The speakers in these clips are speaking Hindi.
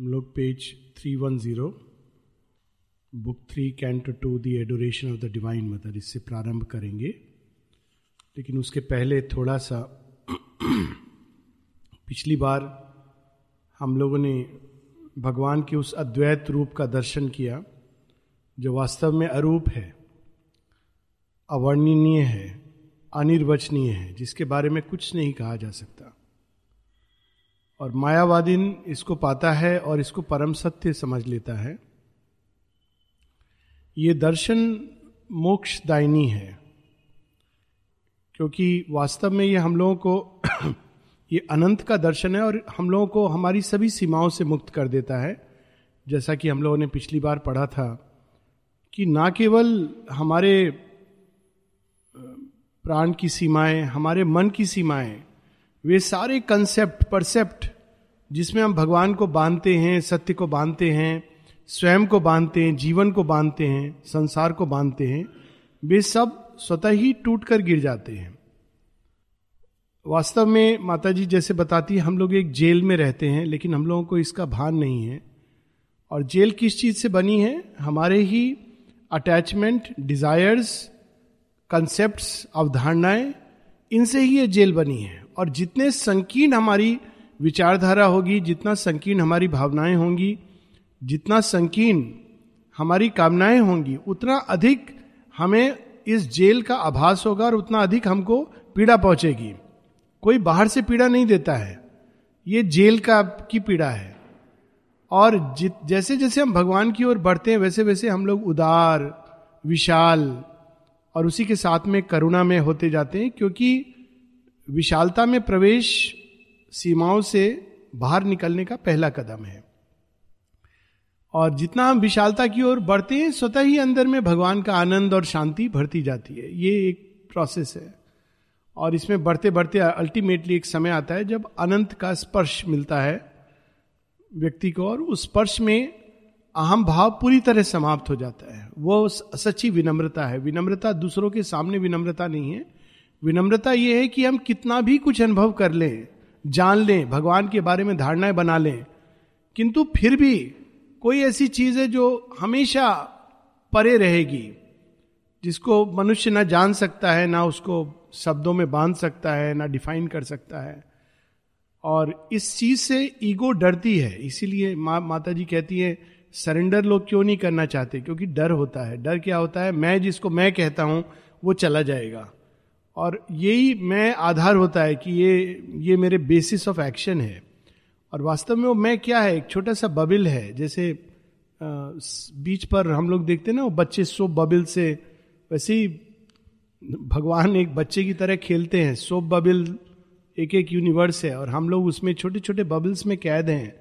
हम लोग page 310 book three canto two the adoration of the divine mother इससे प्रारंभ करेंगे। लेकिन उसके पहले थोड़ा सा, पिछली बार हम लोगों ने भगवान के उस अद्वैत रूप का दर्शन किया, जो वास्तव में अरूप है, अवर्णनीय है, अनिर्वचनीय है, जिसके बारे में कुछ नहीं कहा जा सकता। और मायावादीन इसको पाता है और इसको परम सत्य समझ लेता है। ये दर्शन मोक्षदायिनी है, क्योंकि वास्तव में ये हम लोगों को ये अनंत का दर्शन है और हम लोगों को हमारी सभी सीमाओं से मुक्त कर देता है। जैसा कि हम लोगों ने पिछली बार पढ़ा था कि ना केवल हमारे प्राण की सीमाएँ, हमारे मन की सीमाएँ वे सारे कंसेप्ट परसेप्ट जिसमें हम भगवान को बांधते हैं, सत्य को बांधते हैं, स्वयं को बांधते हैं, जीवन को बांधते हैं, संसार को बांधते हैं, वे सब स्वतः ही टूट कर गिर जाते हैं। वास्तव में माता जी जैसे बताती हम लोग एक जेल में रहते हैं, लेकिन हम लोगों को इसका भान नहीं है। और जेल किस चीज़ से बनी है? हमारे ही अटैचमेंट डिजायर्स कंसेप्ट अवधारणाएँ, इनसे ही ये जेल बनी है। और जितने संकीर्ण हमारी विचारधारा होगी, जितना संकीर्ण हमारी भावनाएँ होंगी, जितना संकीर्ण हमारी कामनाएँ होंगी, उतना अधिक हमें इस जेल का आभास होगा और उतना अधिक हमको पीड़ा पहुंचेगी। कोई बाहर से पीड़ा नहीं देता है। ये जेल का की पीड़ा है। और जैसे जैसे हम भगवान की ओर बढ़ते हैं, वैसे वैसे हम लोग उदार, विशाल और उसी के साथ में करुणा में होते जाते हैं, क्योंकि विशालता में प्रवेश सीमाओं से बाहर निकलने का पहला कदम है। और जितना हम विशालता की ओर बढ़ते हैं, स्वतः ही अंदर में भगवान का आनंद और शांति बढ़ती जाती है। ये एक प्रोसेस है। और इसमें बढ़ते बढ़ते अल्टीमेटली एक समय आता है जब अनंत का स्पर्श मिलता है व्यक्ति को और उस स्पर्श में अहम भाव पूरी तरह समाप्त हो जाता है। वो सच्ची विनम्रता है। विनम्रता दूसरों के सामने विनम्रता नहीं है। विनम्रता ये है कि हम कितना भी कुछ अनुभव कर लें जान लें भगवान के बारे में धारणाएँ बना लें किंतु फिर भी कोई ऐसी चीज़ है जो हमेशा परे रहेगी जिसको मनुष्य ना जान सकता है ना उसको शब्दों में बाँध सकता है ना डिफाइन कर सकता है। और इस चीज़ से ईगो डरती है इसीलिए मा, माता जी कहती है सरेंडर लोग क्यों नहीं करना चाहते? क्योंकि डर होता है। डर क्या होता है? मैं जिसको मैं कहता हूँ वो चला जाएगा। और यही मैं आधार होता है कि ये ये मेरे बेसिस ऑफ़ एक्शन है। और वास्तव में वो मैं क्या है? एक छोटा सा बबिल है। जैसे बीच पर हम लोग देखते हैं ना, वो बच्चे सोप बबिल से, वैसे ही भगवान एक बच्चे की तरह खेलते हैं। सोप बबिल एक एक यूनिवर्स है और हम लोग उसमें छोटे छोटे बबल्स में कैद हैं।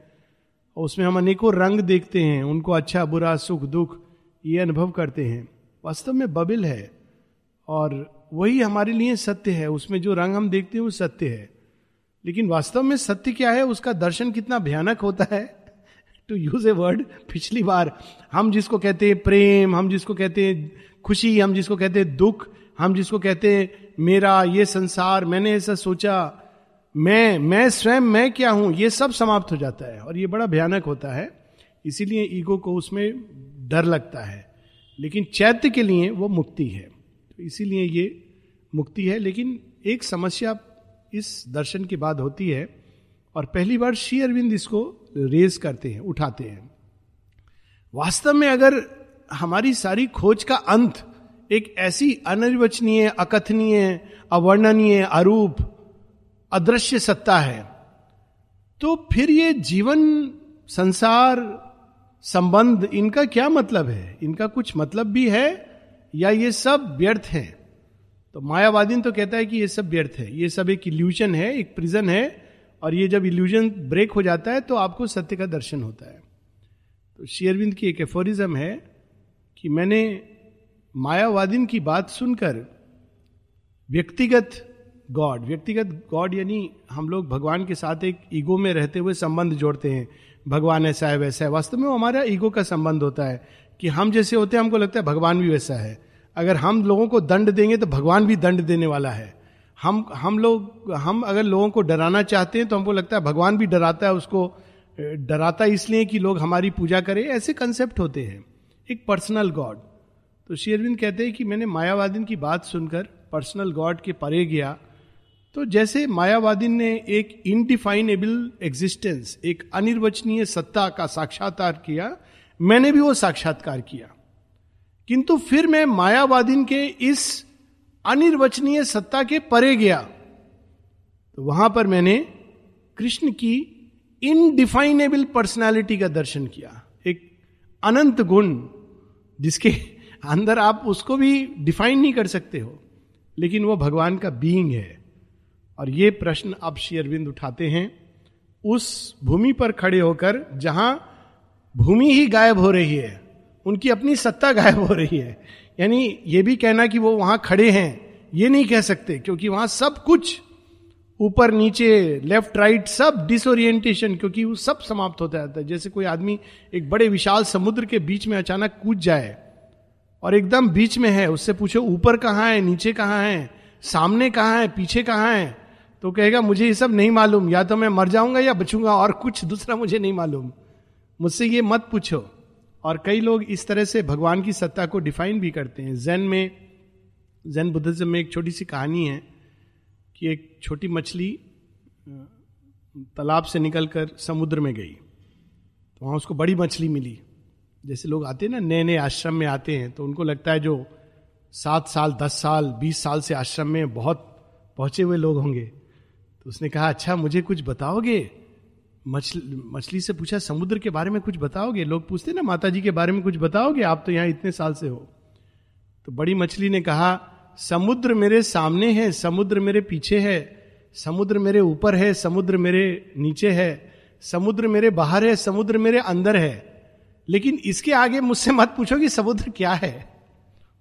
और उसमें हम अनेकों रंग देखते हैं, उनको अच्छा बुरा, सुख, दुख, ये अनुभव करते हैं। वास्तव में बबिल है। और वही हमारे लिए सत्य है, उसमें जो रंग हम देखते हैं वो सत्य है। लेकिन वास्तव में सत्य क्या है, उसका दर्शन कितना भयानक होता है? टू यूज़ ए वर्ड पिछली बार हम जिसको कहते हैं प्रेम, हम जिसको कहते हैं खुशी, हम जिसको कहते हैं दुख, हम जिसको कहते हैं मेरा ये संसार, मैंने ऐसा सोचा, मैं मैं स्वयं, मैं क्या हूँ, ये सब समाप्त हो जाता है। और ये बड़ा भयानक होता है। इसीलिए ईगो को उसमें डर लगता है। लेकिन चैत्य के लिए वो मुक्ति है। तो इसीलिए ये मुक्ति है, लेकिन एक समस्या इस दर्शन के बाद होती है और पहली बार श्री अरविंद इसको रेज करते हैं, उठाते हैं। वास्तव में अगर हमारी सारी खोज का अंत एक ऐसी अनिर्वचनीय, अकथनीय, अवर्णनीय अरूप, अदृश्य सत्ता है तो फिर ये जीवन, संसार, संबंध इनका क्या मतलब है? इनका कुछ मतलब भी है या ये सब व्यर्थ है? तो मायावादी तो कहता है कि ये सब व्यर्थ है, ये सब एक इल्यूजन है, एक प्रिजन है, और ये जब इल्यूजन ब्रेक हो जाता है तो आपको सत्य का दर्शन होता है। तो शेयरविंद की एक एफोरिज्म है कि मैंने मायावादीन की बात सुनकर व्यक्तिगत गॉड व्यक्तिगत गॉड यानी हम लोग भगवान के साथ एक ईगो में रहते हुए संबंध जोड़ते हैं। भगवान ऐसा है, वैसा है। वास्तव में वो हमारा ईगो का संबंध होता है कि हम जैसे होते हैं, हमको लगता है भगवान भी वैसा है। अगर हम लोगों को दंड देंगे तो भगवान भी दंड देने वाला है। हम हम लोग, हम अगर लोगों को डराना चाहते हैं तो हमको लगता है भगवान भी डराता है, उसको डराता इसलिए कि लोग हमारी पूजा करें। ऐसे कंसेप्ट होते हैं। एक पर्सनल गॉड तो शेरविंद कहते हैं कि मैंने मायावादिन की बात सुनकर पर्सनल गॉड के परे गया। तो जैसे मायावादिन ने एक इनडिफाइनेबल एग्जिस्टेंस एक अनिर्वचनीय सत्ता का साक्षात्कार किया, मैंने भी वो साक्षात्कार किया। किंतु फिर मैं मायावादी के इस अनिर्वचनीय सत्ता के परे गया। तो वहाँ पर मैंने कृष्ण की इनडिफाइनेबल पर्सनालिटी का दर्शन किया। एक अनंत गुण जिसके अंदर आप उसको भी डिफाइन नहीं कर सकते हो, लेकिन वो भगवान का बीइंग है। और ये प्रश्न अब अरविंद उठाते हैं, उस भूमि पर खड़े होकर जहाँ भूमि ही गायब हो रही है। उनकी अपनी सत्ता गायब हो रही है। यानी ये भी कहना कि वो वहाँ खड़े हैं, ये नहीं कह सकते, क्योंकि वहाँ सब कुछ ऊपर, नीचे लेफ़्ट राइट सब डिसोरिएंटेशन क्योंकि वो सब समाप्त होता जाता है। जैसे कोई आदमी एक बड़े विशाल समुद्र के बीच में अचानक कूद जाए और एकदम बीच में है, उससे पूछो, ऊपर कहाँ है? नीचे कहाँ है? सामने कहाँ है? पीछे कहाँ है? तो कहेगा, मुझे ये सब नहीं मालूम, या तो मैं मर जाऊँगा या बचूँगा, और कुछ दूसरा मुझे नहीं मालूम। मुझसे ये मत पूछो। और कई लोग इस तरह से भगवान की सत्ता को डिफाइन भी करते हैं। जैन में जैन बुद्धिज्म में एक छोटी सी कहानी है कि एक छोटी मछली तालाब से निकलकर समुद्र में गई। तो वहाँ उसको बड़ी मछली मिली। जैसे लोग आते हैं ना नए नए आश्रम में आते हैं तो उनको लगता है जो सात साल, दस साल, बीस साल से आश्रम में बहुत पहुँचे हुए लोग होंगे। तो उसने कहा अच्छा मुझे कुछ बताओगे? मछली मछली से पूछा, समुद्र के बारे में कुछ बताओगे? लोग पूछते ना माता जी के बारे में कुछ बताओगे? आप तो यहाँ इतने साल से हो। तो बड़ी मछली ने कहा, समुद्र मेरे सामने है, समुद्र मेरे पीछे है, समुद्र मेरे ऊपर है, समुद्र मेरे नीचे है, समुद्र मेरे बाहर है, समुद्र मेरे अंदर है। लेकिन इसके आगे मुझसे मत पूछो कि समुद्र क्या है।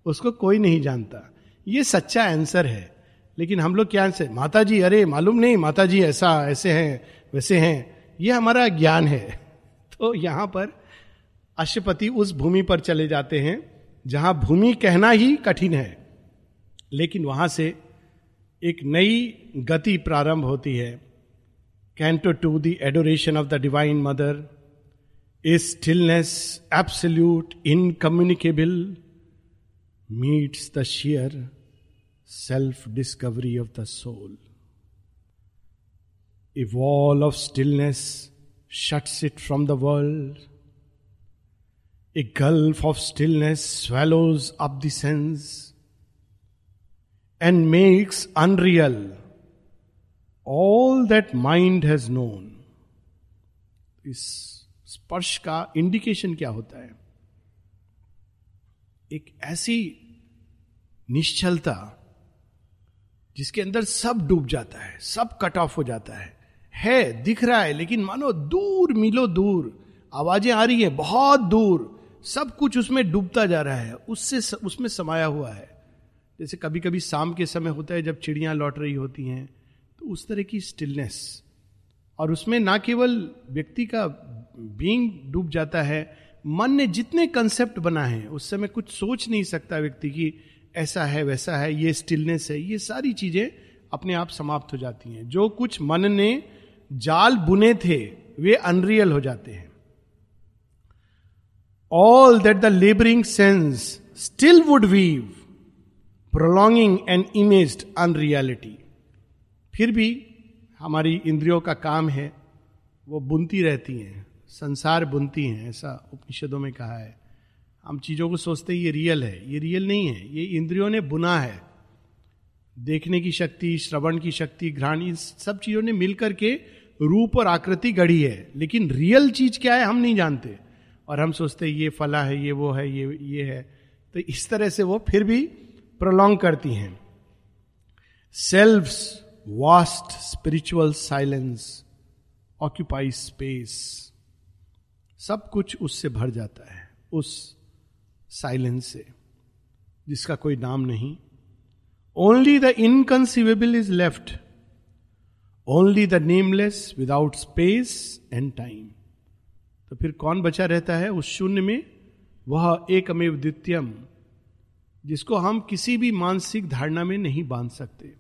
उसको कोई नहीं जानता। ये सच्चा आंसर है। लेकिन हम लोग क्या आंसर माता जी अरे, मालूम नहीं माता जी ऐसा, ऐसे हैं, वैसे हैं। ये हमारा ज्ञान है। तो यहाँ पर अशुपति उस भूमि पर चले जाते हैं, जहाँ भूमि कहना ही कठिन है। लेकिन वहाँ से एक नई गति प्रारंभ होती है। Canto two the adoration of the divine mother a stillness absolute incommunicable meets the sheer self discovery of the soul a wall of stillness shuts it from the world a gulf of stillness swallows up the sense and makes unreal all that mind has known इस स्पर्श का इंडिकेशन क्या होता है? एक ऐसी निश्चलता जिसके अंदर सब डूब जाता है, सब कट ऑफ़ हो जाता है। है, दिख रहा है, लेकिन मानो दूर मिलो दूर, आवाज़ें आ रही है, बहुत दूर, सब कुछ उसमें डूबता जा रहा है, उससे उसमें समाया हुआ है। जैसे कभी कभी शाम के समय होता है, जब चिड़ियाँ लौट रही होती हैं तो उस तरह की स्टिलनेस और उसमें ना केवल व्यक्ति का बींग डूब जाता है, मन ने जितने कंसेप्ट बना है, उस समय कुछ सोच नहीं सकता व्यक्ति की ऐसा है, वैसा है, ये स्टिलनेस है, ये सारी चीज़ें अपने आप समाप्त हो जाती हैं। जो कुछ मन ने जाल बुने थे, वे अनरियल हो जाते हैं। All that the labouring sense still would weave prolonging and image unreality फिर भी हमारी इंद्रियों का काम है, वो बुनती रहती हैं, संसार बुनती हैं, ऐसा उपनिषदों में कहा है। हम चीज़ों को सोचते हैं, ये रियल है, ये रियल नहीं है, ये इंद्रियों ने बुना है। देखने की शक्ति, श्रवण की शक्ति, घ्राण, इन सब चीज़ों ने मिलकर के रूप और आकृति गढ़ी है, लेकिन रियल चीज़ क्या है हम नहीं जानते। और हम सोचते ये फला है, ये वो है, ये ये है। तो इस तरह से वो फिर भी प्रोलॉन्ग करती हैं। Self vast spiritual silence occupy space सब कुछ उससे भर जाता है, उस साइलेंस से, जिसका कोई नाम नहीं। Only the inconceivable is left only the nameless without space and time तो फिर कौन बचा रहता है? उस शून्य में वह एकमेव द्वितीयम, जिसको हम किसी भी मानसिक धारणा में नहीं बाँध सकते,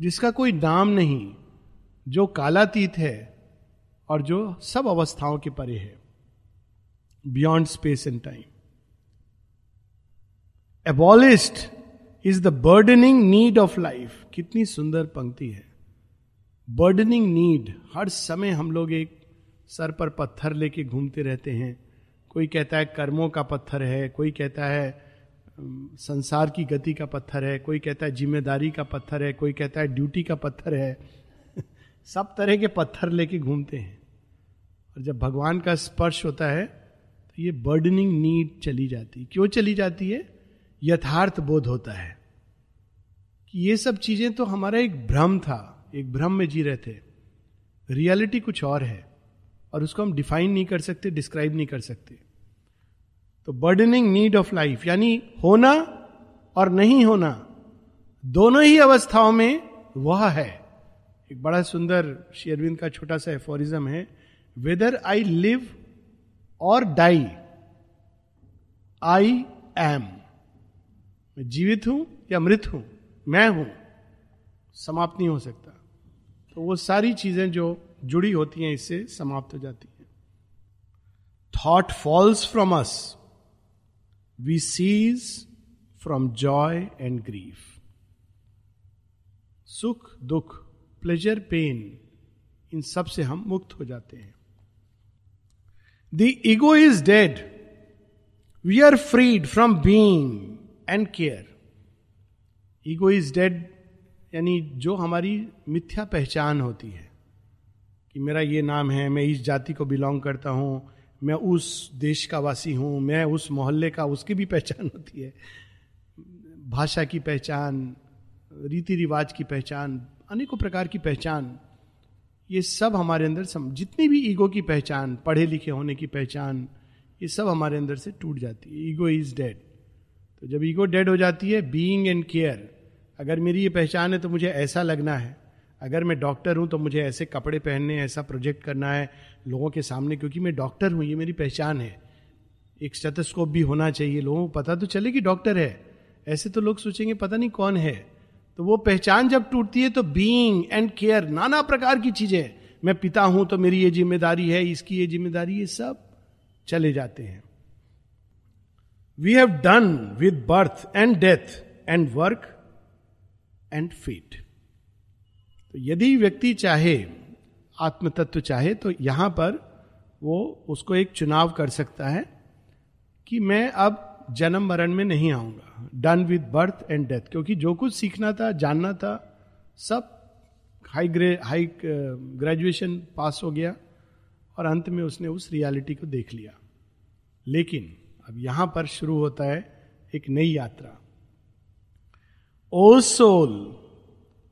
जिसका कोई नाम नहीं, जो कालातीत है और जो सब अवस्थाओं के परे है। Beyond space and time abolished is the burdening need of life कितनी सुंदर पंक्ति है। बर्डनिंग नीड हर समय हम लोग एक सर पर पत्थर लेके घूमते रहते हैं। कोई कहता है कर्मों का पत्थर है, कोई कहता है संसार की गति का पत्थर है, कोई कहता है ज़िम्मेदारी का पत्थर है, कोई कहता है ड्यूटी का पत्थर है। सब तरह के पत्थर लेके घूमते हैं। और जब भगवान का स्पर्श होता है तो ये बर्डनिंग नीड चली जाती है। क्यों चली जाती है? यथार्थ बोध होता है। कि ये सब चीज़ें तो हमारा एक भ्रम था। एक भ्रम में जी रहे थे। रियलिटी कुछ और है, और उसको हम डिफाइन नहीं कर सकते डिस्क्राइब नहीं कर सकते। तो बर्डनिंग नीड ऑफ़ लाइफ यानी होना और नहीं होना, दोनों ही अवस्थाओं में वह है। एक बड़ा सुंदर शेरविंद का छोटा सा एफोरिज्म है वेदर आई लिव और डाई आई एम मैं जीवित हूँ या मृत हूँ, मैं हूँ, समाप्त नहीं हो सकता। तो वो सारी चीज़ें जो जुड़ी होती हैं, इससे समाप्त हो जाती है। Thought falls from us we cease from joy and grief सुख, दुख प्लेजर पेन इन सबसे हम मुक्त हो जाते हैं। The ego is dead we are freed from being and care ego is dead यानी जो हमारी मिथ्या पहचान होती है कि मेरा ये नाम है मैं इस जाति को बिलोंग करता हूँ मैं उस देश का वासी हूँ मैं उस मोहल्ले का उसकी भी पहचान होती है। भाषा की पहचान रीति रिवाज की पहचान अनेकों प्रकार की पहचान ये सब हमारे अंदर सम, जितनी भी ईगो की पहचान पढ़े लिखे होने की पहचान ये सब हमारे अंदर से टूट जाती है। Ego is dead. तो जब ईगो डेड हो जाती है बीइंग एंड केयर अगर मेरी ये पहचान है तो मुझे ऐसा लगना है। अगर मैं डॉक्टर हूँ तो मुझे ऐसे कपड़े पहनने ऐसा प्रोजेक्ट करना है लोगों के सामने, क्योंकि मैं डॉक्टर हूँ, ये मेरी पहचान है। एक स्टेथोस्कोप भी होना चाहिए, लोगों को पता तो चले कि डॉक्टर है। ऐसे तो लोग सोचेंगे पता नहीं कौन है। तो वो पहचान जब टूटती है तो बीइंग एंड केयर नाना प्रकार की चीज़ें मैं पिता हूँ तो मेरी ये ज़िम्मेदारी है, इसकी ये ज़िम्मेदारी, ये सब चले जाते हैं। We have done with birth and death and work and fate तो यदि व्यक्ति चाहे आत्म तत्व चाहे तो यहाँ पर वो उसको एक चुनाव कर सकता है कि मैं अब जन्म मरण में नहीं आऊँगा। Done with birth and death क्योंकि जो कुछ सीखना था, जानना था, सब हाई ग्रे हाई ग्रेजुएशन पास हो गया और अंत में उसने उस रियलिटी को देख लिया। लेकिन अब यहाँ पर शुरू होता है एक नई यात्रा। O soul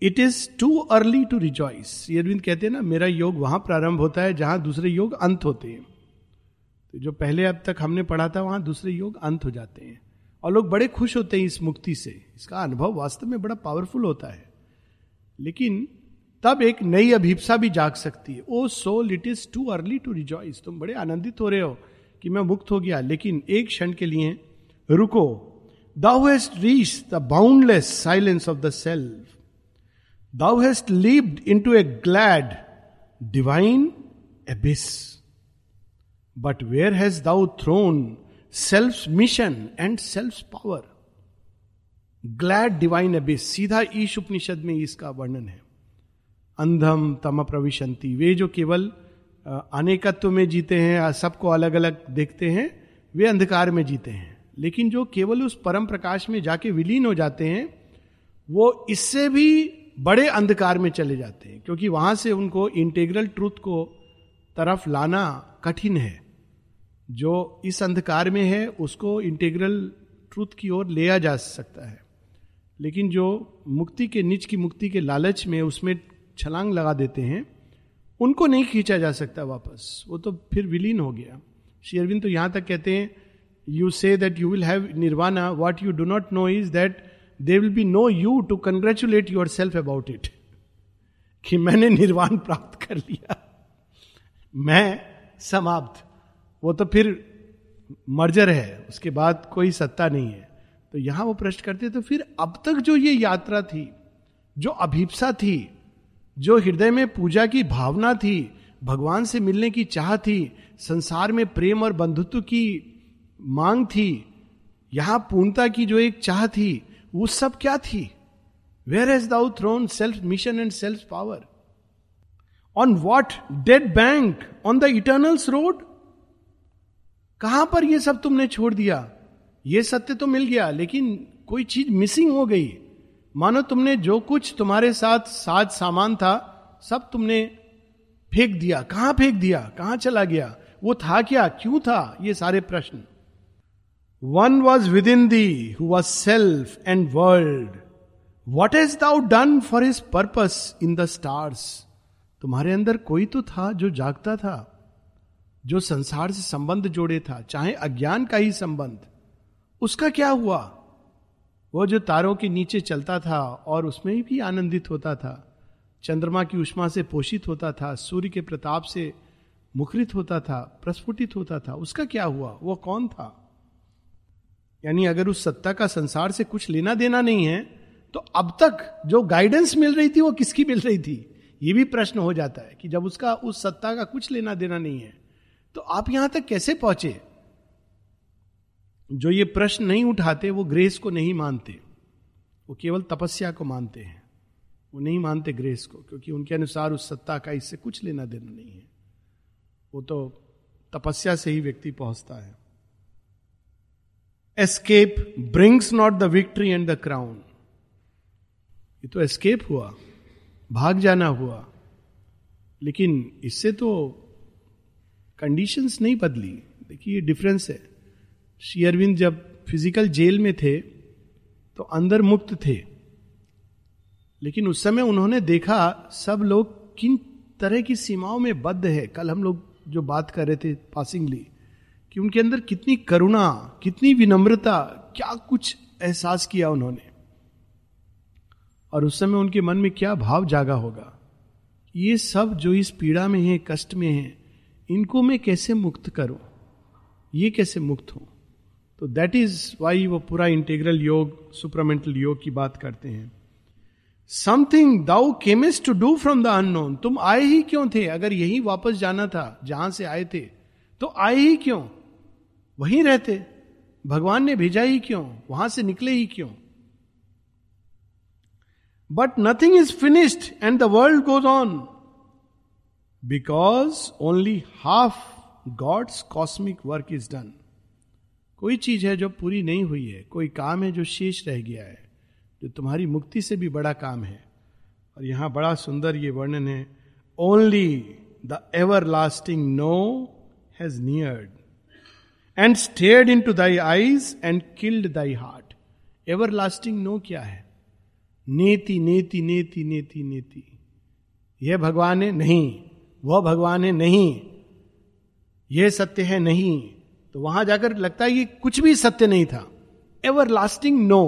it is too early to rejoice Arvind कहते हैं ना, मेरा योग वहाँ प्रारंभ होता है जहाँ दूसरे योग अंत होते हैं। तो जो पहले अब तक हमने पढ़ा था, वहाँ दूसरे योग अंत हो जाते हैं। और लोग बड़े खुश होते हैं इस मुक्ति से। इसका अनुभव वास्तव में बड़ा पावरफुल होता है। लेकिन तब एक नई अभिप्सा भी जाग सकती है। O soul it is too early to rejoice तुम बड़े आनंदित हो रहे हो कि मैं मुक्त हो गया। लेकिन एक क्षण के लिए रुको। Thou hast reached the boundless silence of the self Thou hast leaped into a glad, divine abyss. But where hast thou thrown self's mission and self's power? Glad divine abyss सीधा ईश उपनिषद में इसका वर्णन है। अंधम तम प्रविशंति। वे जो केवल अनेकत्व में जीते हैं सबको अलग अलग देखते हैं वे अंधकार में जीते हैं। लेकिन जो केवल उस परम प्रकाश में जाके विलीन हो जाते हैं, वो इससे भी बड़े अंधकार में चले जाते हैं, क्योंकि वहाँ से उनको इंटेग्रल ट्रूथ को तरफ़ लाना कठिन है। जो इस अंधकार में है, उसको इंटेग्रल ट्रूथ की ओर ले जा सकता है। लेकिन जो मुक्ति के, निच की मुक्ति के लालच में उसमें छलांग लगा देते हैं, उनको नहीं खींचा जा सकता वापस। वो तो फिर विलीन हो गया। शेयरविन तो यहाँ तक कहते हैं you say that you will have nirvana what you do not know is that there will be no you to congratulate yourself about it कि मैंने निर्वाण प्राप्त कर लिया। मैं समाप्त। वो तो फिर मर्जर है, उसके बाद कोई सत्ता नहीं है। तो यहाँ वो प्रश्न करते तो फिर अब तक जो ये यात्रा थी, जो अभिप्सा थी, जो हृदय में पूजा की भावना थी, भगवान से मिलने की चाह थी, संसार में प्रेम और बंधुत्व की मांग थी, यहाँ पूर्णता की जो एक चाह थी, वो सब क्या थी? Where has thou thrown self mission and self power on what dead bank on the eternal's road कहाँ पर यह सब तुमने छोड़ दिया? ये सत्य तो मिल गया, लेकिन कोई चीज़ मिसिंग हो गई। मानो तुमने जो कुछ तुम्हारे साथ साज सामान था, सब तुमने फेंक दिया। कहाँ फेंक दिया? कहाँ चला गया? वो था क्या? क्यों था ये सारे प्रश्न? One was within thee who was self and world what is thou done for his purpose in the stars तुम्हारे अंदर कोई तो था जो जागता था, जो संसार से संबंध जोड़े था, चाहे अज्ञान का ही संबंध। उसका क्या हुआ? वो जो तारों के नीचे चलता था और उसमें भी आनंदित होता था, चंद्रमा की उष्मा से पोषित होता था, सूर्य के प्रताप से मुखरित होता था, प्रस्फुटित होता था, उसका क्या हुआ? वो कौन था? यानी अगर उस सत्ता का संसार से कुछ लेना देना नहीं है तो अब तक जो गाइडेंस मिल रही थी वो किसकी मिल रही थी? ये भी प्रश्न हो जाता है कि जब उसका, उस सत्ता का कुछ लेना देना नहीं है तो आप यहाँ तक कैसे पहुँचे? जो ये प्रश्न नहीं उठाते, वो ग्रेस को नहीं मानते। वो केवल तपस्या को मानते हैं। वो नहीं मानते ग्रेस को, क्योंकि उनके अनुसार उस सत्ता का इससे कुछ लेना देना नहीं है। वो तो तपस्या से ही व्यक्ति पहुँचता है। Escape brings not the victory and the crown ये तो एस्केप हुआ, भाग जाना हुआ, लेकिन इससे तो कंडीशंस नहीं बदली। देखिए ये डिफरेंस है। श्री अरविंद जब फ़िज़िकल जेल में थे तो अंदर मुक्त थे। लेकिन उस समय उन्होंने देखा, सब लोग किन तरह की सीमाओं में बद्ध है। कल हम लोग जो बात कर रहे थे पासिंगली कि उनके अंदर कितनी करुणा, कितनी विनम्रता, क्या कुछ एहसास किया उन्होंने। और उस समय उनके मन में क्या भाव जागा होगा। ये सब जो इस पीड़ा में है, कष्ट में है, इनको मैं कैसे मुक्त करूँ? ये कैसे मुक्त हूँ? तो दैट इज़ वाई वो पूरा इंटेग्रल योग सुपरामेंटल योग की बात करते हैं। Something thou camest to do from the unknown तुम आए ही क्यों थे? अगर यही वापस जाना था, जहाँ से आए थे तो आए ही क्यों? वहीं रहते। भगवान ने भेजा ही क्यों? वहाँ से निकले ही क्यों? But nothing is finished and the world goes on because only half God's cosmic work is done कोई चीज़ है जो पूरी नहीं हुई है। कोई काम है जो शेष रह गया है। जो तुम्हारी मुक्ति से भी बड़ा काम है। और यहाँ बड़ा सुंदर ये वर्णन है। Only the everlasting no has neared and stared into thy eyes and killed thy heart everlasting no क्या है नेति नेति नेति नेति नेति यह भगवान है नहीं वह भगवान है नहीं यह सत्य है नहीं तो वहाँ जाकर लगता है कि कुछ भी सत्य नहीं था एवर लास्टिंग नो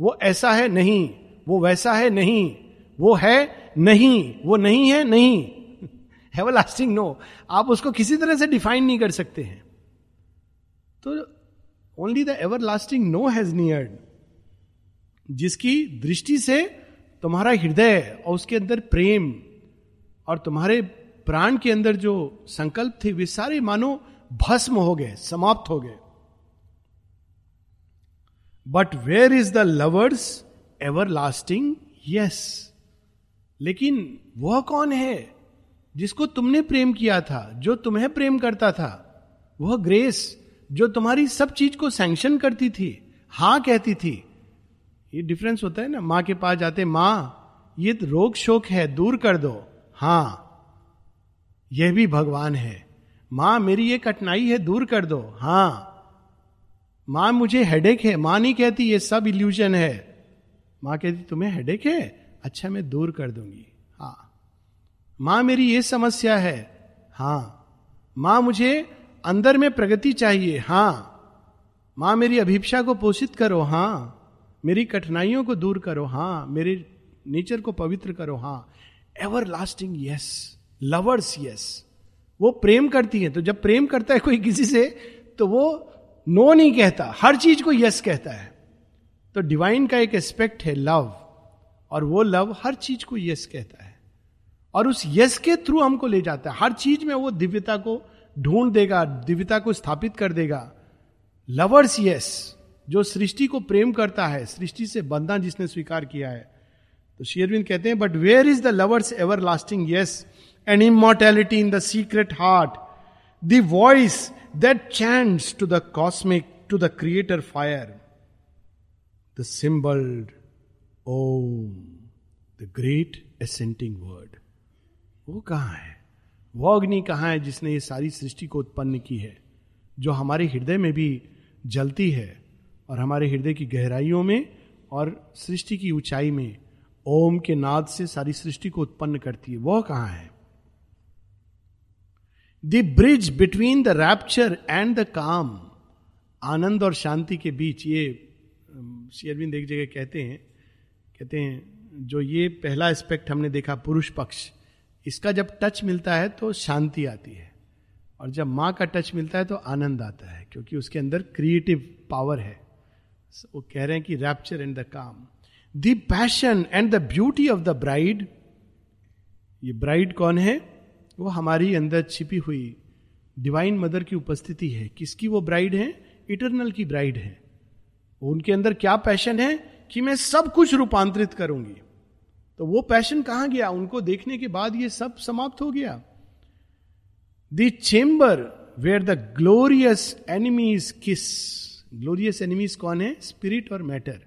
वो ऐसा है नहीं वो वैसा है नहीं वो है नहीं वो नहीं है नहीं एवर लास्टिंग नो आप उसको किसी तरह से डिफाइन नहीं कर सकते हैं तो only the everlasting no has neared जिसकी दृष्टि से तुम्हारा हृदय और उसके अंदर प्रेम और तुम्हारे प्राण के अंदर जो संकल्प थे, वे सारे मानो भस्म हो गए, समाप्त हो गए। But where is the lover's everlasting yes लेकिन वह कौन है जिसको तुमने प्रेम किया था, जो तुम्हें प्रेम करता था? वह ग्रेस जो तुम्हारी सब चीज़ को सैंक्शन करती थी, हाँ कहती थी। ये डिफरेंस होता है ना, माँ के पास जाते, माँ, ये रोग शोक है, दूर कर दो। हाँ, यह भी भगवान है। माँ, मेरी ये कठिनाई है, दूर कर दो। हाँ, माँ, मुझे हेडेक है। माँ नहीं कहती, ये सब इल्यूजन है। माँ कहती, तुम्हें हेडेक है? अच्छा मैं दूर कर दूँगी। हाँ माँ, मेरी ये समस्या है। हाँ, माँ, मुझे अंदर में प्रगति चाहिए, हाँ। माँ मेरी अभिप्सा को पोषित करो, हाँ। मेरी कठिनाइयों को दूर करो, हाँ। मेरे नेचर को पवित्र करो, हाँ। Everlasting yes lovers yes वो प्रेम करती है तो जब प्रेम करता है कोई किसी से तो वो नो नहीं कहता। हर चीज़ को यस कहता है। तो डिवाइन का एक एस्पेक्ट है लव और वो लव हर चीज़ को यस कहता है। और उस यस के थ्रू हमको ले जाता है। हर चीज़ में वो दिव्यता को ढूंढ देगा, दिव्यता को स्थापित कर देगा। लवर्स यस जो सृष्टि को प्रेम करता है, सृष्टि से बंधना जिसने स्वीकार किया है। तो शेयरविंद कहते हैं but where is the lover's everlasting yes and immortality in the secret heart the voice that chants to the cosmic to the creator fire the symbolled Om the great assenting word वो कहाँ है? वो अग्नि कहाँ है जिसने ये सारी सृष्टि को उत्पन्न की है, जो हमारे हृदय में भी जलती है और हमारे हृदय की गहराइयों में और सृष्टि की ऊंचाई में ओम के नाद से सारी सृष्टि को उत्पन्न करती है। वह कहाँ है? The bridge between the rapture and the calm आनंद और शांति के बीच, ये शेयरविंद एक जगह कहते हैं कहते हैं, जो ये पहला एस्पेक्ट हमने देखा, पुरुष पक्ष इसका जब टच मिलता है तो शांति आती है। और जब माँ का टच मिलता है तो आनंद आता है, क्योंकि उसके अंदर क्रिएटिव पावर है। वो कह रहे हैं कि rapture and the calm the passion and the beauty of the bride ये ब्राइड कौन है? वो हमारी अंदर छिपी हुई डिवाइन मदर की उपस्थिति है। किसकी वो ब्राइड है? इटरनल की ब्राइड है। उनके अंदर क्या पैशन है? कि मैं सब कुछ रूपांतरित करूँगी। तो वो पैशन कहाँ गया? उनको देखने के बाद ये सब समाप्त हो गया। The chamber where the glorious enemies kiss glorious enemies कौन है? स्पिरिट और मैटर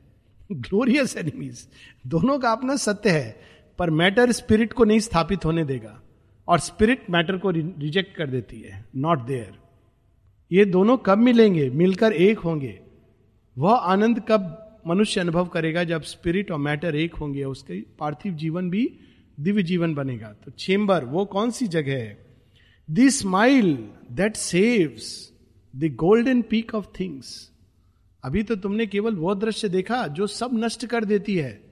ग्लोरियस एनिमीज दोनों का अपना सत्य है, पर मैटर स्पिरिट को नहीं स्थापित होने देगा। और स्पिरिट मैटर को रिजेक्ट कर देती है। नॉट देयर ये दोनों कब मिलेंगे? मिलकर एक होंगे। वह आनंद कब मनुष्य अनुभव करेगा जब स्पिरिट और मैटर एक होंगे उसके पार्थिव जीवन भी दिव्य जीवन बनेगा। तो चेम्बर वो कौन सी जगह है? The smile that saves the golden peak of things अभी तो तुमने केवल वो दृश्य देखा जो सब नष्ट कर देती है।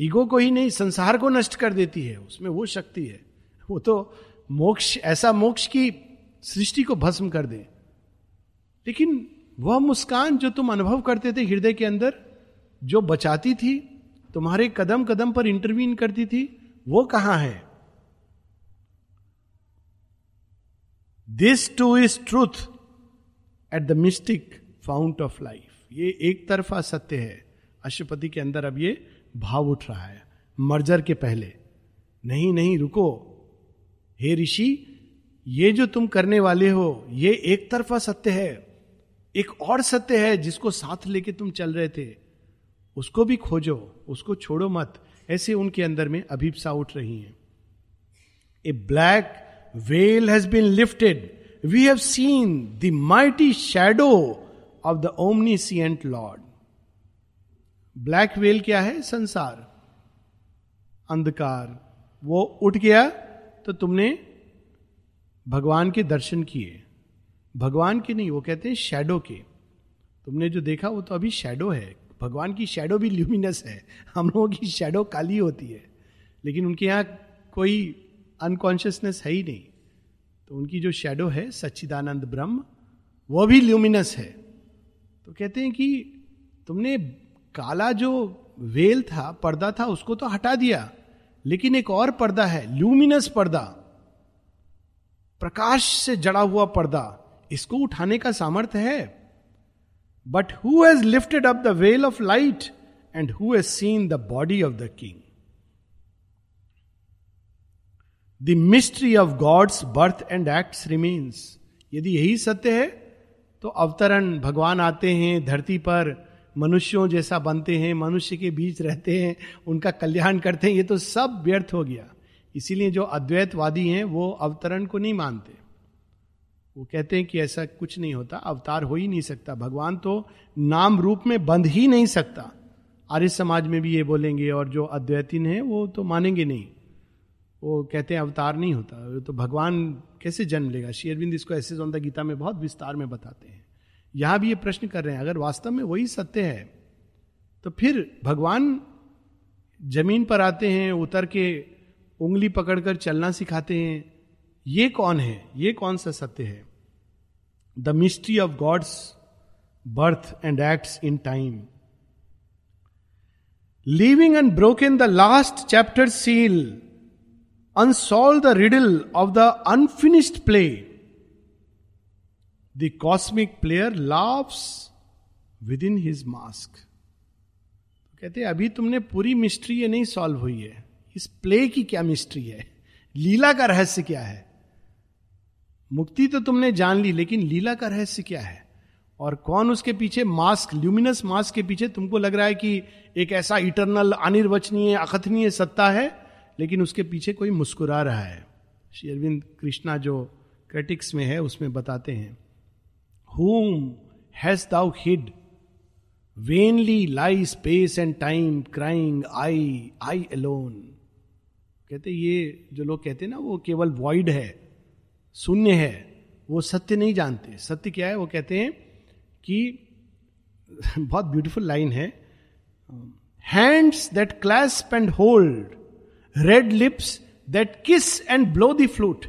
ईगो को ही नहीं, संसार को नष्ट कर देती है। उसमें वो शक्ति है। वो तो मोक्ष, ऐसा मोक्ष की सृष्टि को भस्म कर दे। लेकिन वह मुस्कान जो तुम अनुभव करते थे हृदय के अंदर जो बचाती थी, तुम्हारे कदम कदम पर इंटरवीन करती थी, वो कहाँ है? This too is truth at the mystic fount of life ये एक तरफा सत्य है। अशुपति के अंदर अब ये भाव उठ रहा है। मर्जर के पहले। नहीं नहीं, रुको। हे ऋषि, ये जो तुम करने वाले हो, ये एक तरफा सत्य है। एक और सत्य है जिसको साथ लेके तुम चल रहे थे। उसको भी खोजो, उसको छोड़ो मत। ऐसे उनके अंदर में अभिप्सा उठ रही है। A black veil has been lifted we have seen the mighty shadow of the omniscient lord black veil क्या है? संसार। अंधकार। वो उठ गया तो तुमने भगवान के दर्शन किए। भगवान के नहीं, वो कहते हैं शेडो के। तुमने जो देखा वो तो अभी शेडो है। भगवान की शेडो भी ल्यूमिनस है। हम लोगों की शेडो काली होती है। लेकिन उनके यहाँ कोई अनकॉन्शियसनेस है ही नहीं। तो उनकी जो शेडो है, सच्चिदानंद ब्रह्म, वो भी ल्यूमिनस है। तो कहते हैं कि तुमने काला जो वेल था, पर्दा था, उसको तो हटा दिया। लेकिन एक और पर्दा है ल्यूमिनस पर्दा। प्रकाश से जड़ा हुआ पर्दा। इसको उठाने का सामर्थ्य है। But has lifted up the veil of light and who has seen the body of the king the mystery of God's birth and act remains यदि यही सत्य है तो अवतरण भगवान आते हैं धरती पर, मनुष्यों जैसा बनते हैं, मनुष्य के बीच रहते हैं, उनका कल्याण करते हैं, ये तो सब व्यर्थ हो गया। इसीलिए जो अद्वैतवादी हैं, वो अवतरण को नहीं मानते। वो कहते हैं कि ऐसा कुछ नहीं होता, अवतार हो ही नहीं सकता। भगवान तो नाम रूप में बंध ही नहीं सकता। आर्य समाज में भी ये बोलेंगे, और जो अद्वैतीन है, वो तो मानेंगे नहीं। वो कहते हैं अवतार नहीं होता। तो भगवान कैसे जन्म लेगा? शेयरबिंद इसको ऐसे ऑन गीता में बहुत विस्तार में बताते हैं। यहाँ भी ये प्रश्न कर रहे हैं, अगर वास्तव में वही सत्य है तो फिर भगवान ज़मीन पर आते हैं, उतर के उंगली पकड़कर चलना सिखाते हैं ये कौन है? ये कौन सा सत्य है? The mystery of God's birth and acts in time living and broken the last chapter seal unsolved the riddle of the unfinished play the cosmic player laughs within his mask कहते अभी तुमने पूरी मिस्ट्री ये नहीं सॉल्व हुई है। इस प्ले की क्या मिस्ट्री है? लीला का रहस्य क्या है? मुक्ति तो तुमने जान ली, लेकिन लीला का रहस्य क्या है? और कौन उसके पीछे मास्क ल्यूमिनस मास्क के पीछे तुमको लग रहा है कि एक ऐसा इटरनल अनिर्वचनीय, अकथनीय सत्ता है, लेकिन उसके पीछे कोई मुस्कुरा रहा है? श्री अरविंद कृष्णा जो क्रिटिक्स में है, उसमें बताते हैं whom has thou hid vainly lie space and time crying I I alone कहते, ये जो लोग कहते हैं ना, वो केवल वॉइड है शून्य है, वो सत्य नहीं जानते। सत्य क्या है? वो कहते हैं कि बहुत ब्यूटीफुल लाइन है। Hands that clasp and hold red lips that kiss and blow the flute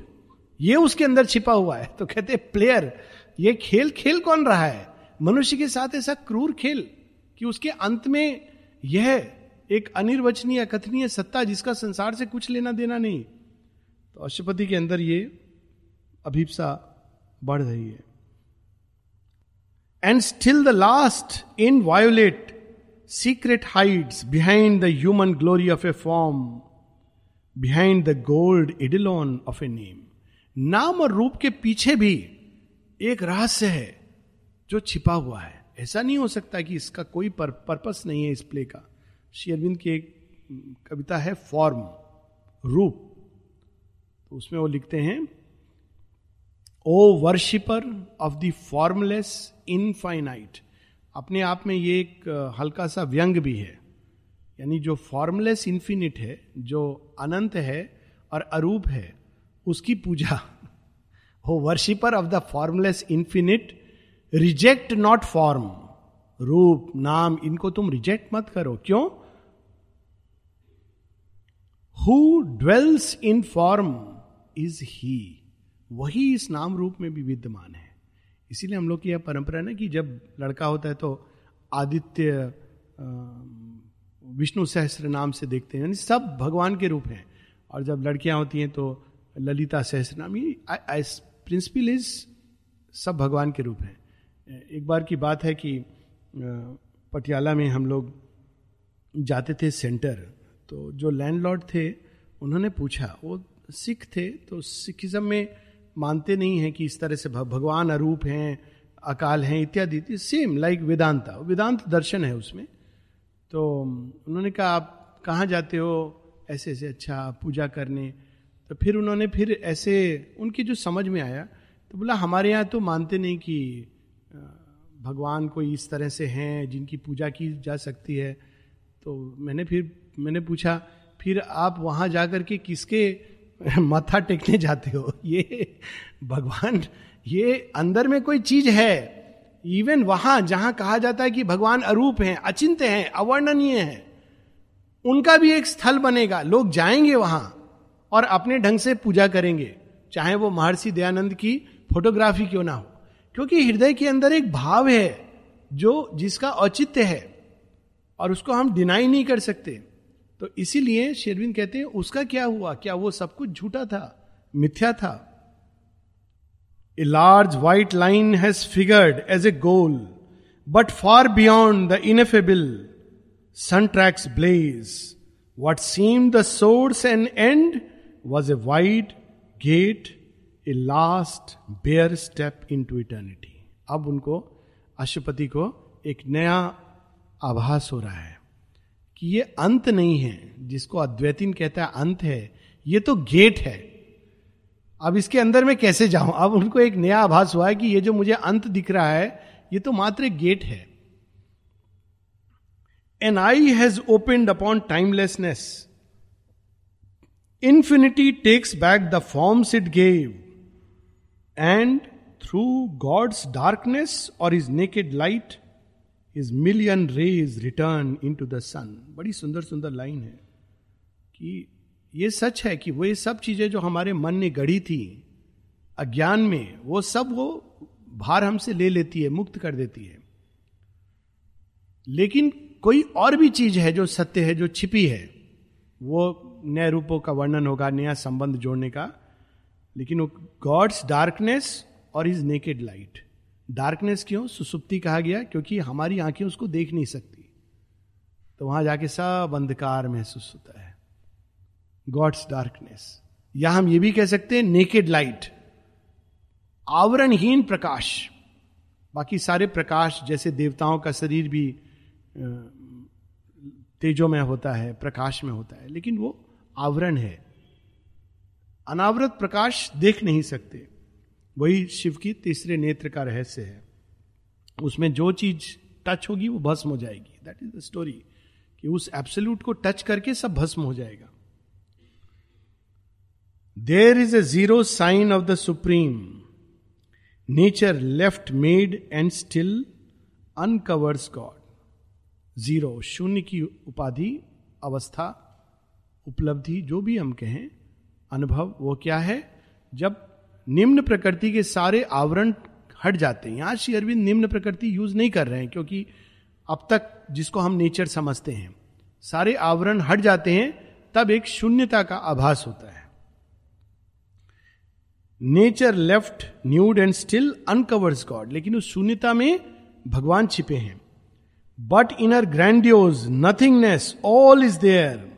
ये उसके अंदर छिपा हुआ है। तो कहते हैं प्लेयर ये खेल खेल कौन रहा है? मनुष्य के साथ ऐसा क्रूर खेल कि उसके अंत में यह एक अनिर्वचनीय कथनीय सत्ता जिसका संसार से कुछ लेना देना नहीं। तो अशुपति के अंदर ये अभिप्सा बढ़ रही है। And still the last inviolate secret hides behind the human glory of a form behind the gold eidolon of a name नाम और रूप के पीछे भी एक रहस्य है जो छिपा हुआ है। ऐसा नहीं हो सकता कि इसका कोई पर, पर्पस नहीं है इस प्ले का। श्री अरविंद की एक कविता है फॉर्म रूप। तो उसमें वो लिखते हैं O worshipper of the formless infinite अपने आप में ये एक हल्का सा व्यंग भी है। यानी जो फॉर्मलेस इन्फिनिट है, जो अनंत है और अरूप है, उसकी पूजा। O worshipper of the formless infinite reject not form रूप, नाम, इनको तुम रिजेक्ट मत करो। क्यों? Who dwells in form is he वही इस नाम रूप में भी विद्यमान है। इसीलिए हम लोग की यह परंपरा ना कि जब लड़का होता है तो आदित्य विष्णु सहस्त्र नाम से देखते हैं। यानी सब भगवान के रूप हैं। और जब लड़कियाँ होती हैं तो ललिता सहस्त्र नाम, ये प्रिंसिपल इज़ सब भगवान के रूप हैं। एक बार की बात है कि पटियाला में हम लोग जाते थे सेंटर तो जो लैंडलॉर्ड थे, उन्होंने पूछा, वो सिख थे? तो सिखिज्म में मानते नहीं हैं कि इस तरह से भगवान अरूप हैं, अकाल हैं, इत्यादि। Same like Vedanta. वेदांत दर्शन है उसमें। तो उन्होंने कहा, आप कहाँ जाते हो? ऐसे ऐसे अच्छा पूजा करने। तो फिर उन्होंने फिर ऐसे, उनकी जो समझ में आया तो बोला, हमारे यहाँ तो मानते नहीं कि भगवान कोई इस तरह से हैं जिनकी पूजा की जा सकती है। तो मैंने फिर, मैंने पूछा, फिर आप वहाँ जाकर के किसके माथा टेकने जाते हो। ये भगवान, ये अंदर में कोई चीज़ है। इवन वहाँ जहाँ कहा जाता है कि भगवान अरूप हैं अचिंत हैं, अवर्णनीय हैं, उनका भी एक स्थल बनेगा। लोग जाएँगे वहाँ और अपने ढंग से पूजा करेंगे, चाहे वो महर्षि दयानंद की फोटोग्राफी क्यों ना हो। क्योंकि हृदय के अंदर एक भाव है जो जिसका औचित्य है और उसको हम डिनाई नहीं कर सकते। तो इसीलिए शेरविन कहते हैं, उसका क्या हुआ? क्या वो सब कुछ झूठा था? मिथ्या था? A large white line has figured as a goal but far beyond the ineffable sun tracks blaze what seem the source and end was a wide gate a last bare step into eternity अब उनको, अशुपति को एक नया आभास हो रहा है। कि ये अंत नहीं है, जिसको अद्वैतीन कहता है अंत है, ये तो गेट है। अब इसके अंदर में कैसे जाऊँ? अब उनको एक नया आभास हुआ है कि ये जो मुझे अंत दिख रहा है, ये तो मात्र एक गेट है। An eye has opened upon timelessness infinity takes back the forms it gave and through God's darkness or is naked light is million rays return into the sun बड़ी सुंदर सुंदर लाइन है कि ये सच है कि वो ये सब चीज़ें जो हमारे मन ने गढ़ी थी अज्ञान में, वो सब वो भार हमसे ले लेती है, मुक्त कर देती है। लेकिन कोई और भी चीज़ है जो सत्य है, जो छिपी है, वो नए रूपों का वर्णन होगा, नया संबंध जोड़ने का। लेकिन वो God's darkness or is naked light darkness क्यों? सुसुप्ति कहा गया, क्योंकि हमारी आँखें उसको देख नहीं सकती। तो वहाँ जाके सब अंधकार महसूस होता है। गॉड्स डार्कनेस या हम ये भी कह सकते हैं नेकेड लाइट आवरणहीन प्रकाश। बाकी सारे प्रकाश, जैसे देवताओं का शरीर भी तेजो में होता है, प्रकाश में होता है, लेकिन वो आवरण है। अनावृत प्रकाश देख नहीं सकते। वही शिव की तीसरे नेत्र का रहस्य है। उसमें जो चीज़ टच होगी, वो भस्म हो जाएगी। दैट इज़ द स्टोरी कि उस एब्सोल्यूट को टच करके सब भस्म हो जाएगा। There is a zero sign of the supreme nature left made and still uncovers God zero शून्य की उपाधि, अवस्था, उपलब्धि, जो भी हम कहें, अनुभव, वो क्या है? जब निम्न प्रकृति के सारे आवरण हट जाते हैं। यहाँ श्री अरविंद निम्न प्रकृति यूज़ नहीं कर रहे हैं, क्योंकि अब तक जिसको हम नेचर समझते हैं, सारे आवरण हट जाते हैं, तब एक शून्यता का आभास होता है। Nature left, nude and still uncovers God, लेकिन उस शून्यता में भगवान छिपे हैं। But inner grandiose nothingness, all is there.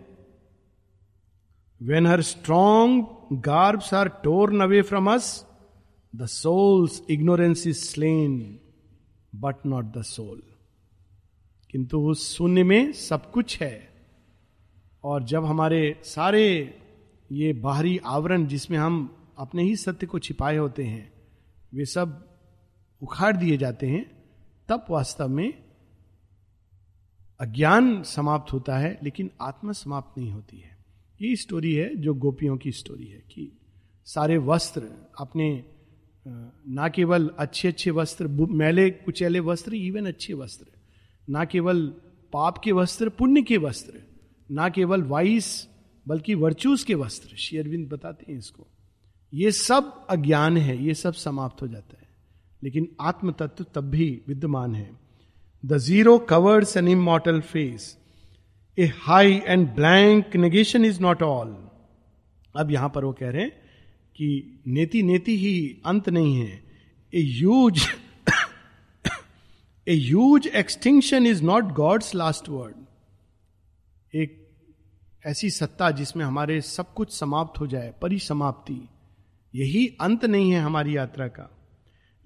When her strong garbs are torn away from us the soul's ignorance is slain but not the soul किंतु उस शून्य में सब कुछ है। और जब हमारे सारे ये बाहरी आवरण जिसमें हम अपने ही सत्य को छिपाए होते हैं, वे सब उखाड़ दिए जाते हैं, तब वास्तव में अज्ञान समाप्त होता है, लेकिन आत्मा समाप्त नहीं होती है। ये स्टोरी है, जो गोपियों की स्टोरी है कि सारे वस्त्र अपने ना केवल अच्छे अच्छे वस्त्र मैले, कुचैले वस्त्र इवन अच्छे वस्त्र, ना केवल पाप के वस्त्र, पुण्य के वस्त्र, ना केवल वाइस बल्कि वर्चूस के वस्त्र। शेयरविंद बताते हैं इसको। ये सब अज्ञान है, ये सब समाप्त हो जाता है। लेकिन आत्म तत्व तब भी विद्यमान है। The zero covers an immortal face a high and blank negation is not all अब यहाँ पर वो कह रहे हैं कि नेति नेति ही अंत नहीं है। A huge a huge extinction is not God's last word एक ऐसी सत्ता जिसमें हमारे सब कुछ समाप्त हो जाए, परिसमाप्ति, यही अंत नहीं है हमारी यात्रा का।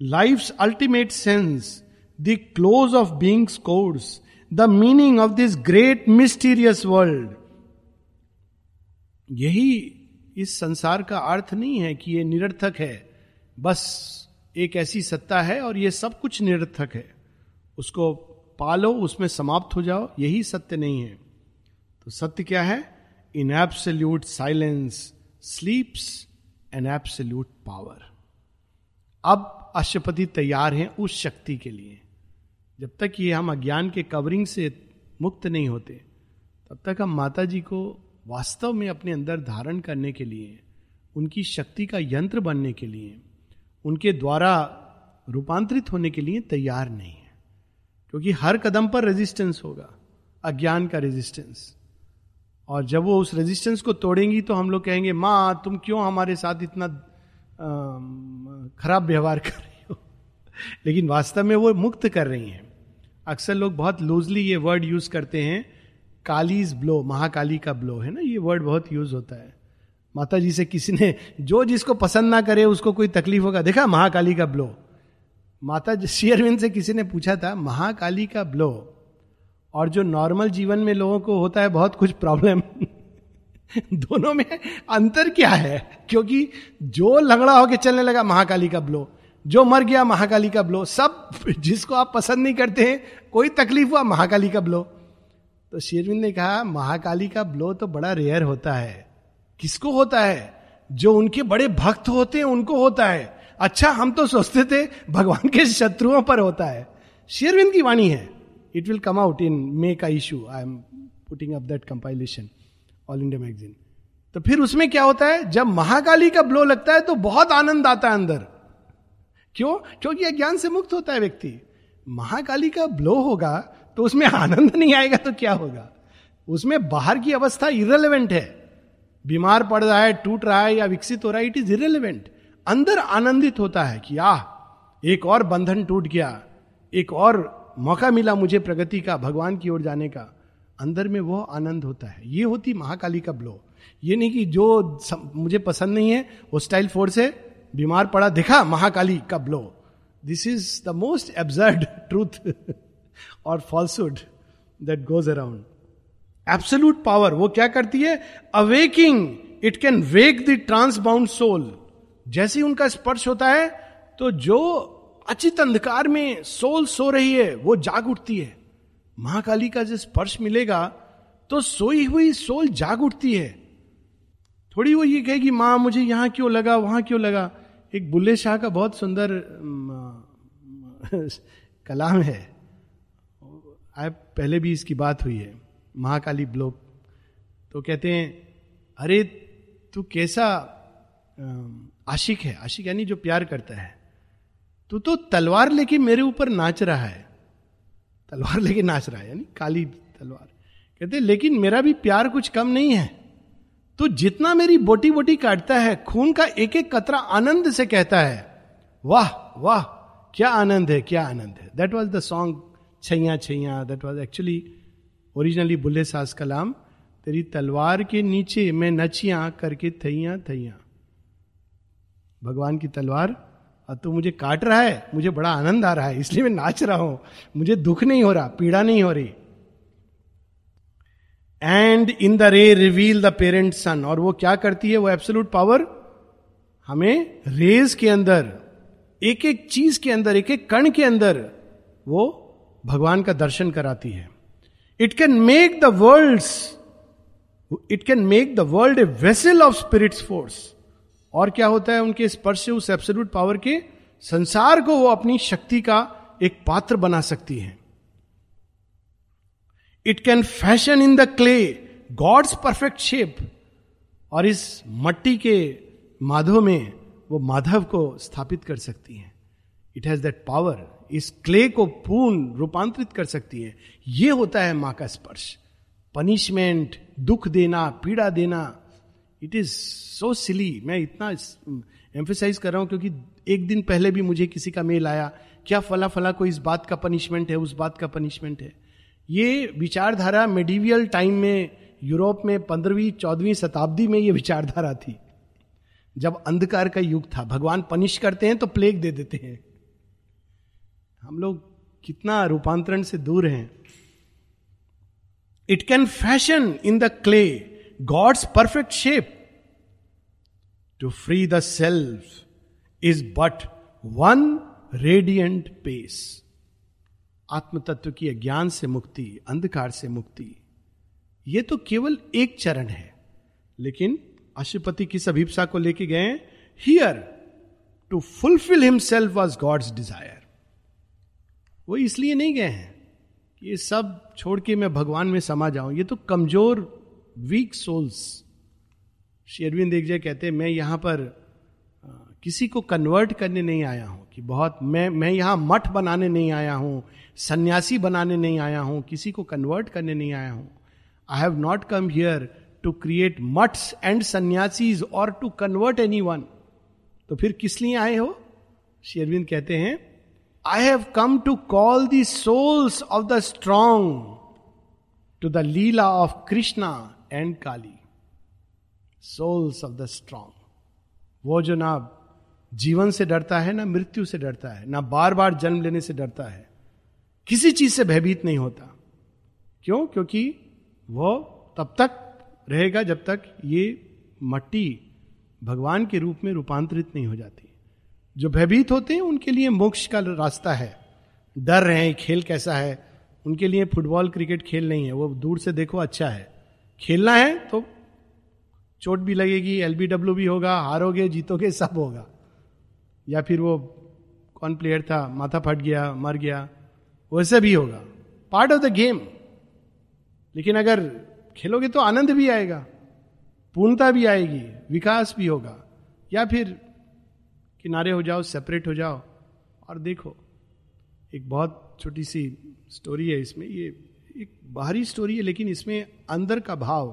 Life ultimate sense the close of being's codes the meaning of this great mysterious world यही इस संसार का अर्थ नहीं है कि ये निरर्थक है। बस एक ऐसी सत्ता है और ये सब कुछ निरर्थक है। उसको पालो, उसमें समाप्त हो जाओ, यही सत्य नहीं है। तो सत्य क्या है? In absolute silence sleeps an absolute power अब अष्टपति तैयार हैं उस शक्ति के लिए। जब तक ये हम अज्ञान के कवरिंग से मुक्त नहीं होते, तब तक हम माता जी को वास्तव में अपने अंदर धारण करने के लिए, उनकी शक्ति का यंत्र बनने के लिए, उनके द्वारा रूपांतरित होने के लिए तैयार नहीं है। क्योंकि हर कदम पर रेजिस्टेंस होगा, अज्ञान का रेजिस्टेंस और जब वो उस रेजिस्टेंस को तोड़ेंगी तो हम लोग कहेंगे, माँ, तुम क्यों हमारे साथ इतना खराब व्यवहार कर रही हो? लेकिन वास्तव में वो मुक्त कर रही हैं। अक्सर लोग बहुत लूजली ये वर्ड यूज़ करते हैं, कालीज ब्लो महाकाली का ब्लो है ना? ये वर्ड बहुत यूज़ होता है। माता जी से किसी ने, जो जिसको पसंद ना करे, उसको कोई तकलीफ़ होगा। देखा, महाकाली का ब्लो माता शेयरविंद से किसी ने पूछा था, महाकाली का ब्लो और जो नॉर्मल जीवन में लोगों को होता है, बहुत कुछ प्रॉब्लम दोनों में अंतर क्या है? क्योंकि जो लंगड़ा होके चलने लगा, महाकाली का ब्लो जो मर गया, महाकाली का ब्लो। सब जिसको आप पसंद नहीं करते हैं, कोई तकलीफ़ हुआ, महाकाली का ब्लो। तो शेरविंद ने कहा, महाकाली का ब्लो तो बड़ा रेयर होता है। किसको होता है? जो उनके बड़े भक्त होते हैं, उनको होता है। अच्छा हम तो सोचते थे, भगवान के शत्रुओं पर होता है। शेरविंद की वाणी है। It will come out in May का issue I am putting up that compilation all India magazine तो फिर उसमें क्या होता है? जब महाकाली का ब्लो लगता है तो बहुत आनंद आता है अंदर। क्यों? क्योंकि अज्ञान से मुक्त होता है व्यक्ति। महाकाली का ब्लो होगा तो उसमें आनंद नहीं आएगा तो क्या होगा? उसमें बाहर की अवस्था इरेलीवेंट है। बीमार पड़ रहा है, टूट रहा है या विकसित हो रहा है इट इज़ इरेलीवेंट अंदर आनंदित होता है कि, आह, एक और बंधन टूट गया, एक और मौका मिला मुझे प्रगति का, भगवान की ओर जाने का। अंदर में वो आनंद होता है। ये होती महाकाली का ब्लो ये नहीं कि जो मुझे पसंद नहीं है, वो स्टाइल फोर्स है। बीमार पड़ा, दिखा महाकाली का blow this is the most absurd truth और falsehood that goes around absolute power वो क्या करती है? Awaking it can wake the trance-bound soul जैसे ही उनका स्पर्श होता है तो जो अचित अंधकार में सोल सो रही है, वो जाग उठती है। महाकाली का जो स्पर्श मिलेगा तो सोई हुई सोल जाग उठती है। थोड़ी वो ये कहेगी, माँ, मुझे यहाँ क्यों लगा, वहाँ क्यों लगा? एक बुल्ले शाह का बहुत सुंदर कलाम है। आए, पहले भी इसकी बात हुई है, महाकाली ब्लॉक। तो कहते हैं, अरे, तू कैसा आशिक है? आशिक यानी जो प्यार करता है। तू तो तलवार लेके मेरे ऊपर नाच रहा है। तलवार लेके नाच रहा है, यानी काली तलवार। कहते लेकिन मेरा भी प्यार कुछ कम नहीं है। तो जितना मेरी बोटी बोटी काटता है, खून का एक एक कतरा आनंद से कहता है। वाह वाह, क्या आनंद है, क्या आनंद है। That was the song Chaiyya Chaiyya that was actually originally Bulleh सास कलाम तेरी तलवार के नीचे मैं नचिया करके थैया थैया। भगवान की तलवार और तू मुझे काट रहा है, मुझे बड़ा आनंद आ रहा है, इसलिए मैं नाच रहा हूँ। मुझे दुख नहीं हो रहा, पीड़ा नहीं हो रही। And in the ray reveal the parent sun और वो क्या करती है? वो एब्सोल्यूट पावर हमें रेज के अंदर एक एक चीज़ के अंदर एक एक कण के अंदर वो भगवान का दर्शन कराती है। It can make the world it can make the world a vessel of spirit's force और क्या होता है? उनके स्पर्श से उस एब्सोल्यूट पावर के संसार को वो अपनी शक्ति का एक पात्र बना सकती है। It can fashion in the clay God's perfect shape और इस मट्टी के माधव में वो माधव को स्थापित कर सकती है। इट हैज़ दैट पावर इस क्ले को पूर्ण रूपांतरित कर सकती है। ये होता है माँ का स्पर्श। पनिशमेंट दुख देना, पीड़ा देना इट इज़ सो सिली मैं इतना एम्फेसाइज कर रहा हूँ क्योंकि एक दिन पहले भी मुझे किसी का मेल आया, क्या फला फला को इस बात का पनिशमेंट है? उस बात का पनिशमेंट है? ये विचारधारा मेडिवियल टाइम में यूरोप में पंद्रहवीं, चौदहवीं शताब्दी में ये विचारधारा थी। जब अंधकार का युग था, भगवान पनिश करते हैं तो प्लेग दे देते हैं। हम लोग कितना रूपांतरण से दूर हैं। It can fashion in the clay God's perfect shape to free the self is but one radiant pace आत्म तत्व की अज्ञान से मुक्ति, अंधकार से मुक्ति, ये तो केवल एक चरण है। लेकिन अशुपति किस अभिप्सा को लेके गए here to fulfil himself was God's desire वो इसलिए नहीं गए हैं कि ये सब छोड़ के मैं भगवान में समा जाऊँ। ये तो कमज़ोर वीक सोल्स शेरविंद देख जाए कहते मैं यहाँ पर किसी को कन्वर्ट करने नहीं आया हूँ, कि बहुत, मैं मैं यहाँ मठ बनाने नहीं आया हूँ सन्यासी बनाने नहीं आया हूँ, किसी को कन्वर्ट करने नहीं आया हूँ। I have not come here to create maths and sannyasis और टू कन्वर्ट एनी वन तो फिर किस लिए आए हो? शेरविंद कहते हैं I have come to call the souls of the strong to the lila of Krishna and Kali souls of the strong वो जो ना जीवन से डरता है, ना मृत्यु से डरता है, ना बार बार जन्म लेने से डरता है। किसी चीज़ से भयभीत नहीं होता। क्यों? क्योंकि वो तब तक रहेगा जब तक ये मट्टी भगवान के रूप में रूपांतरित नहीं हो जाती। जो भयभीत होते हैं, उनके लिए मोक्ष का रास्ता है। डर रहे हैं खेल कैसा है? उनके लिए फुटबॉल, क्रिकेट खेल नहीं है। वो दूर से देखो अच्छा है। खेलना है तो चोट भी लगेगी, एलबीडब्ल्यू भी होगा, हारोगे, जीतोगे, सब होगा। या फिर वो कौन प्लेयर था? माथा फट गया, मर गया। वैसे भी होगा। पार्ट ऑफ़ द गेम लेकिन अगर खेलोगे तो आनंद भी आएगा, पूर्णता भी आएगी, विकास भी होगा। या फिर किनारे हो जाओ सेपरेट हो जाओ, और देखो, एक बहुत छोटी सी स्टोरी है इसमें। ये एक बाहरी स्टोरी है, लेकिन इसमें अंदर का भाव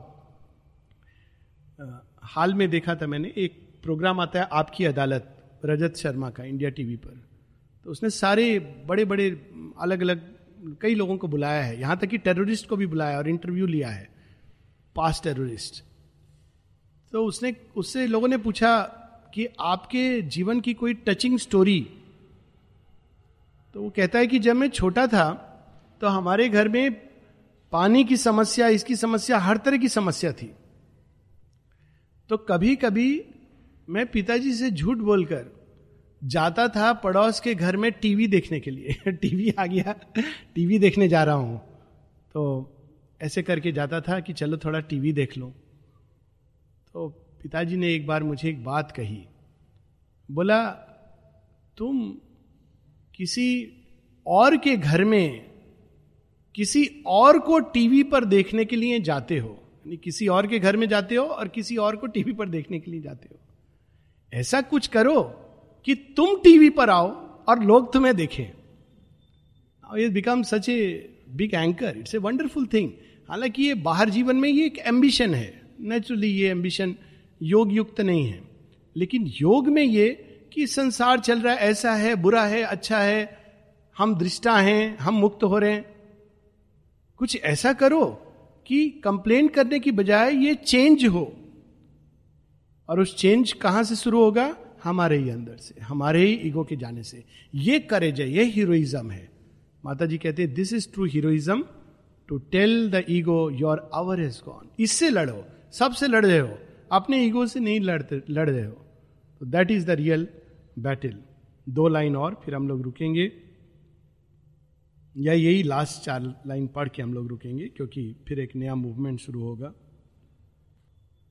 हाल में देखा था मैंने, एक प्रोग्राम आता है आपकी अदालत, रजत शर्मा का इंडिया टीवी पर। तो उसने सारे बड़े बड़े अलग अलग कई लोगों को बुलाया है। यहाँ तक कि टेररिस्ट को भी बुलाया और इंटरव्यू लिया है। पास टेररिस्ट। तो उसने, उससे लोगों ने पूछा कि आपके जीवन की कोई टचिंग स्टोरी? तो वो कहता है कि जब मैं छोटा था तो हमारे घर में पानी की समस्या, इसकी समस्या, हर तरह की समस्या थी। तो कभी कभी मैं पिताजी से झूठ बोलकर जाता था पड़ोस के घर में टीवी देखने के लिए। टीवी आ गया। टीवी देखने जा रहा हूँ। तो ऐसे करके जाता था कि चलो थोड़ा टीवी देख लो। तो पिताजी ने एक बार मुझे एक बात कही। बोला, तुम किसी और के घर में किसी और को टीवी पर देखने के लिए जाते हो? यानी किसी और के घर में जाते हो और किसी और को टीवी पर देखने के लिए जाते हो? ऐसा कुछ करो। कि तुम टीवी पर आओ और लोग तुम्हें देखें। It become such a big anchor it's a wonderful thing हालाँकि ये बाहर जीवन में ये एक एम्बिशन है। नेचुरली ये एम्बिशन योग युक्त नहीं है। लेकिन योग में ये कि संसार चल रहा है, ऐसा है, बुरा है अच्छा है, हम दृष्टा हैं, हम मुक्त हो रहे हैं। कुछ ऐसा करो कि कंप्लेन करने की बजाय ये चेंज हो। और उस चेंज कहाँ से शुरू होगा? हमारे ही अंदर से, हमारे ही ईगो के जाने से। ये करेज है, ये हीरोइज्म है। माता जी कहते हैं this is true heroism to tell the ego your hour is gone इससे लड़ो, सबसे लड़ रहे हो। अपने ईगो से नहीं लड़ते, लड़ रहे हो। तो that is the real battle दो लाइन और, फिर हम लोग रुकेंगे। या यही लास्ट चार लाइन पढ़ के हम लोग रुकेंगे, क्योंकि फिर एक नया मूवमेंट शुरू होगा।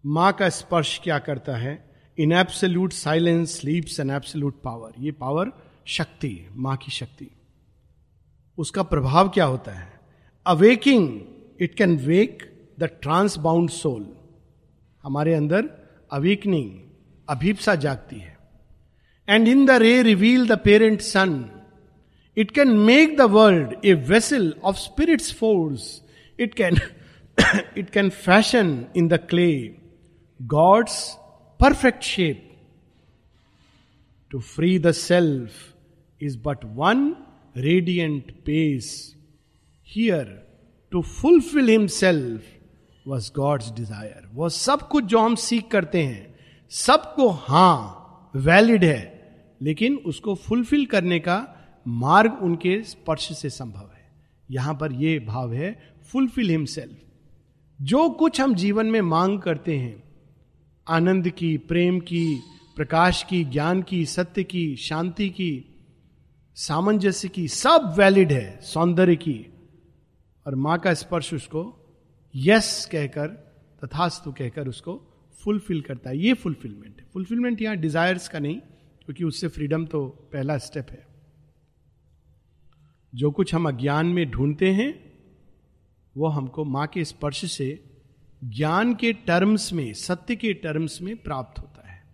माँ का स्पर्श क्या करता है? In absolute silence sleeps an absolute power ये पावर शक्ति, माँ की शक्ति। उसका प्रभाव क्या होता है? Awaking it can wake the trance-bound soul हमारे अंदर अवेकनिंग अभीपसा जागती है। And in the ray reveal the parent sun it can make the world a vessel of spirit's force it can it can fashion in the clay God's perfect shape. To free the self is but one radiant pace. Here, to fulfill himself was God's desire. वो सब कुछ जो हम सीख करते हैं सबको हाँ वैलिड है लेकिन उसको फुलफिल करने का मार्ग उनके स्पर्श से संभव है यहाँ पर यह भाव है फुलफिल हिमसेल्फ जो कुछ हम जीवन में मांग करते हैं आनंद की, प्रेम की, प्रकाश की, ज्ञान की, सत्य की, शांति की, सामंजस्य की, सब वैलिड है, सौंदर्य की। और माँ का स्पर्श उसको यस कहकर, तथास्तु कहकर उसको फुलफिल करता है। ये फुलफिलमेंट है। फुलफिलमेंट यहाँ डिजायर्स का नहीं, क्योंकि उससे फ्रीडम तो पहला स्टेप है। जो कुछ हम अज्ञान में ढूंढते हैं, वो हमको माँ के स्पर्श से ज्ञान के टर्म्स में, सत्य के टर्म्स में प्राप्त होता है।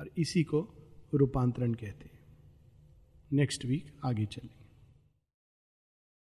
और इसी को रूपांतरण कहते हैं। नेक्स्ट वीक आगे चले।